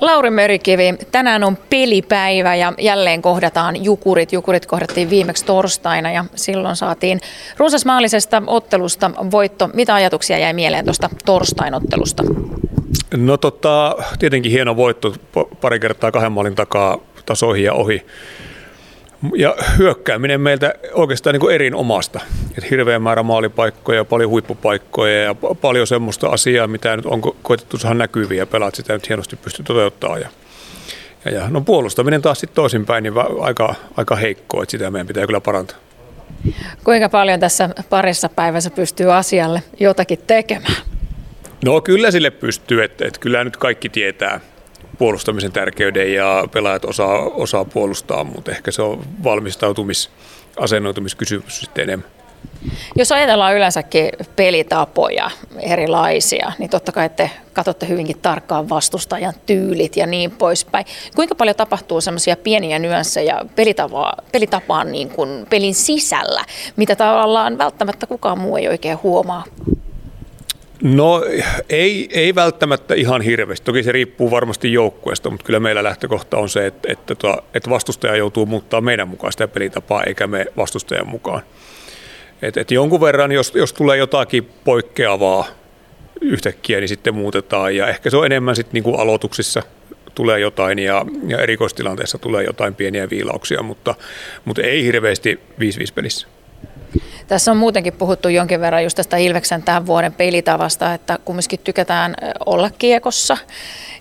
Lauri Merikivi, tänään on pelipäivä ja jälleen kohdataan Jukurit. Jukurit kohdattiin viimeksi torstaina ja silloin saatiin runsasmaallisesta ottelusta voitto. Mitä ajatuksia jäi mieleen tuosta torstainottelusta? No tota, tietenkin hieno voitto pari kertaa kahden maalin takaa tasoihin ja ohi. Ja hyökkääminen meiltä oikeastaan niin kuin erinomasta. Et hirveä määrä maalipaikkoja, paljon huippupaikkoja ja paljon semmoista asiaa, mitä nyt on koetettu saada näkyviä ja pelaat sitä nyt hienosti pysty toteuttamaan. Ja, ja, ja no puolustaminen taas sitten toisinpäin, niin aika, aika heikkoa, että sitä meidän pitää kyllä parantaa. Kuinka paljon tässä parissa päivässä pystyy asialle jotakin tekemään? No kyllä sille pystyy, että, että kyllä nyt kaikki tietää, puolustamisen tärkeyden ja pelaajat osaa, osaa puolustaa, mutta ehkä se on valmistautumis, asennoitumiskysymys sitten enemmän. Jos ajatellaan yleensäkin pelitapoja erilaisia, niin totta kai te katsotte hyvinkin tarkkaan vastustajan tyylit ja niin poispäin. Kuinka paljon tapahtuu semmoisia pieniä nyanseja pelitapaan niin kuin pelin sisällä, mitä tavallaan välttämättä kukaan muu ei oikein huomaa? No ei, ei välttämättä ihan hirveästi. Toki se riippuu varmasti joukkueesta, mutta kyllä meillä lähtökohta on se, että, että, tota, että vastustaja joutuu muuttaa meidän mukaan sitä pelitapaa, eikä me vastustajan mukaan. Et, et jonkun verran, jos, jos tulee jotakin poikkeavaa yhtäkkiä, niin sitten muutetaan. Ja ehkä se on enemmän sitten niin aloituksissa tulee jotain ja, ja erikoistilanteessa tulee jotain pieniä viilauksia, mutta, mutta ei hirveästi 5-5 pelissä. Tässä on muutenkin puhuttu jonkin verran just tästä Ilveksen tämän vuoden pelitavasta, että kumminkin tykätään olla kiekossa.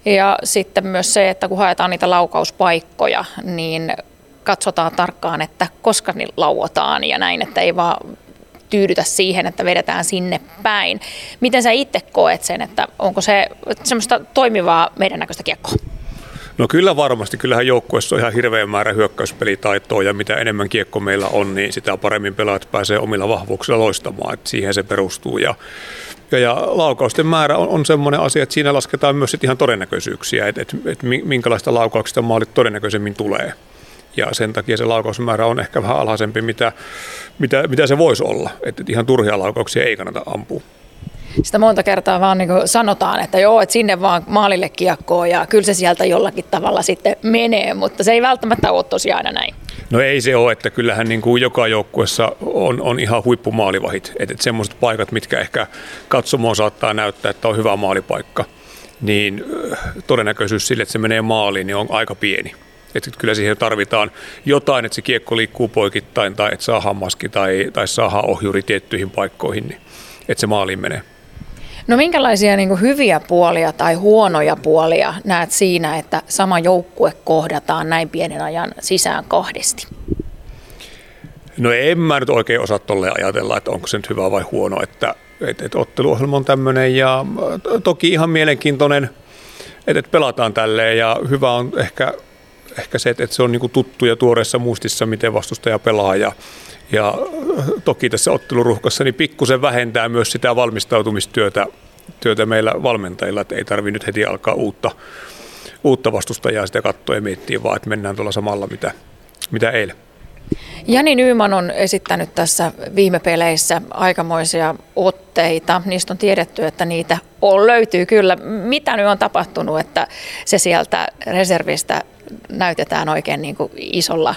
Ja sitten myös se, että kun haetaan niitä laukauspaikkoja, niin katsotaan tarkkaan, että koska ne lauotaan ja näin, että ei vaan tyydytä siihen, että vedetään sinne päin. Miten sä itse koet sen, että onko se semmoista toimivaa meidän näköistä kiekkoa? No kyllä varmasti. Kyllähän joukkueessa on ihan hirveä määrä hyökkäyspelitaitoa ja mitä enemmän kiekko meillä on, niin sitä paremmin pelaajat pääsee omilla vahvuuksilla loistamaan. Että siihen se perustuu. Ja, ja, ja laukausten määrä on, on semmoinen asia, että siinä lasketaan myös sit ihan todennäköisyyksiä, että, että, että minkälaista laukauksista maalit todennäköisemmin tulee. Ja sen takia se laukausmäärä on ehkä vähän alhaisempi, mitä, mitä, mitä se voisi olla. Että ihan turhia laukauksia ei kannata ampua sitä monta kertaa vaan niin sanotaan, että joo, että sinne vaan maalille kiekkoon ja kyllä se sieltä jollakin tavalla sitten menee, mutta se ei välttämättä ole tosiaan aina näin. No ei se ole, että kyllähän niin kuin joka joukkuessa on, on ihan huippumaalivahit. Että et semmoiset paikat, mitkä ehkä katsomoon saattaa näyttää, että on hyvä maalipaikka, niin todennäköisyys sille, että se menee maaliin, niin on aika pieni. Että kyllä siihen tarvitaan jotain, että se kiekko liikkuu poikittain tai että saa hammaski tai, tai saa ohjuri tiettyihin paikkoihin, niin että se maaliin menee. No minkälaisia niin kuin hyviä puolia tai huonoja puolia näet siinä, että sama joukkue kohdataan näin pienen ajan sisään kahdesti? No en mä nyt oikein osaa tolle ajatella, että onko se nyt hyvä vai huono, että, että, että otteluohjelma on tämmöinen ja toki ihan mielenkiintoinen, että, että pelataan tälleen ja hyvä on ehkä, ehkä se, että se on niin tuttu ja tuoreessa muistissa, miten vastustaja pelaa ja, ja toki tässä otteluruhkassa niin pikkusen vähentää myös sitä valmistautumistyötä työtä meillä valmentajilla, että ei tarvitse nyt heti alkaa uutta, uutta vastustajaa sitä katsoa ja miettiä, vaan että mennään tuolla samalla, mitä, mitä eilen. Jani Nyyman on esittänyt tässä viime peleissä aikamoisia otteita. Niistä on tiedetty, että niitä on, löytyy kyllä. Mitä nyt on tapahtunut, että se sieltä reservistä näytetään oikein niin kuin isolla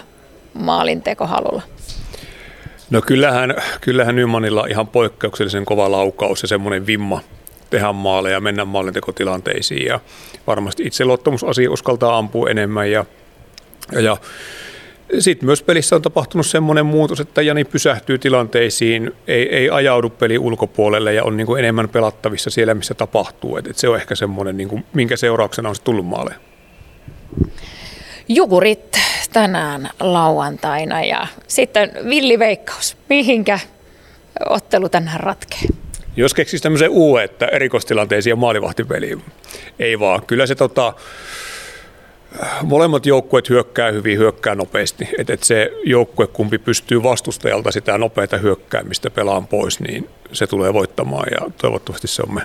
maalintekohalulla? No kyllähän, kyllähän Nymanilla ihan poikkeuksellisen kova laukaus ja semmoinen vimma tehdä maaleja, mennä maalintekotilanteisiin ja varmasti itseluottamusasia uskaltaa ampua enemmän ja, ja, sitten myös pelissä on tapahtunut semmoinen muutos, että Jani pysähtyy tilanteisiin, ei, ei ajaudu peli ulkopuolelle ja on niin kuin enemmän pelattavissa siellä, missä tapahtuu. Et, et se on ehkä semmoinen, niin kuin, minkä seurauksena on se tullut maaleja. Jukurit tänään lauantaina ja sitten villiveikkaus. Mihinkä ottelu tänään ratkee? Jos keksisi tämmöisen uu, että erikoistilanteisiin ja maalivahtipeliin, ei vaan. Kyllä se tota, molemmat joukkueet hyökkää hyvin, hyökkää nopeasti. Että et se joukkue, kumpi pystyy vastustajalta sitä nopeata hyökkäämistä pelaan pois, niin se tulee voittamaan ja toivottavasti se on me.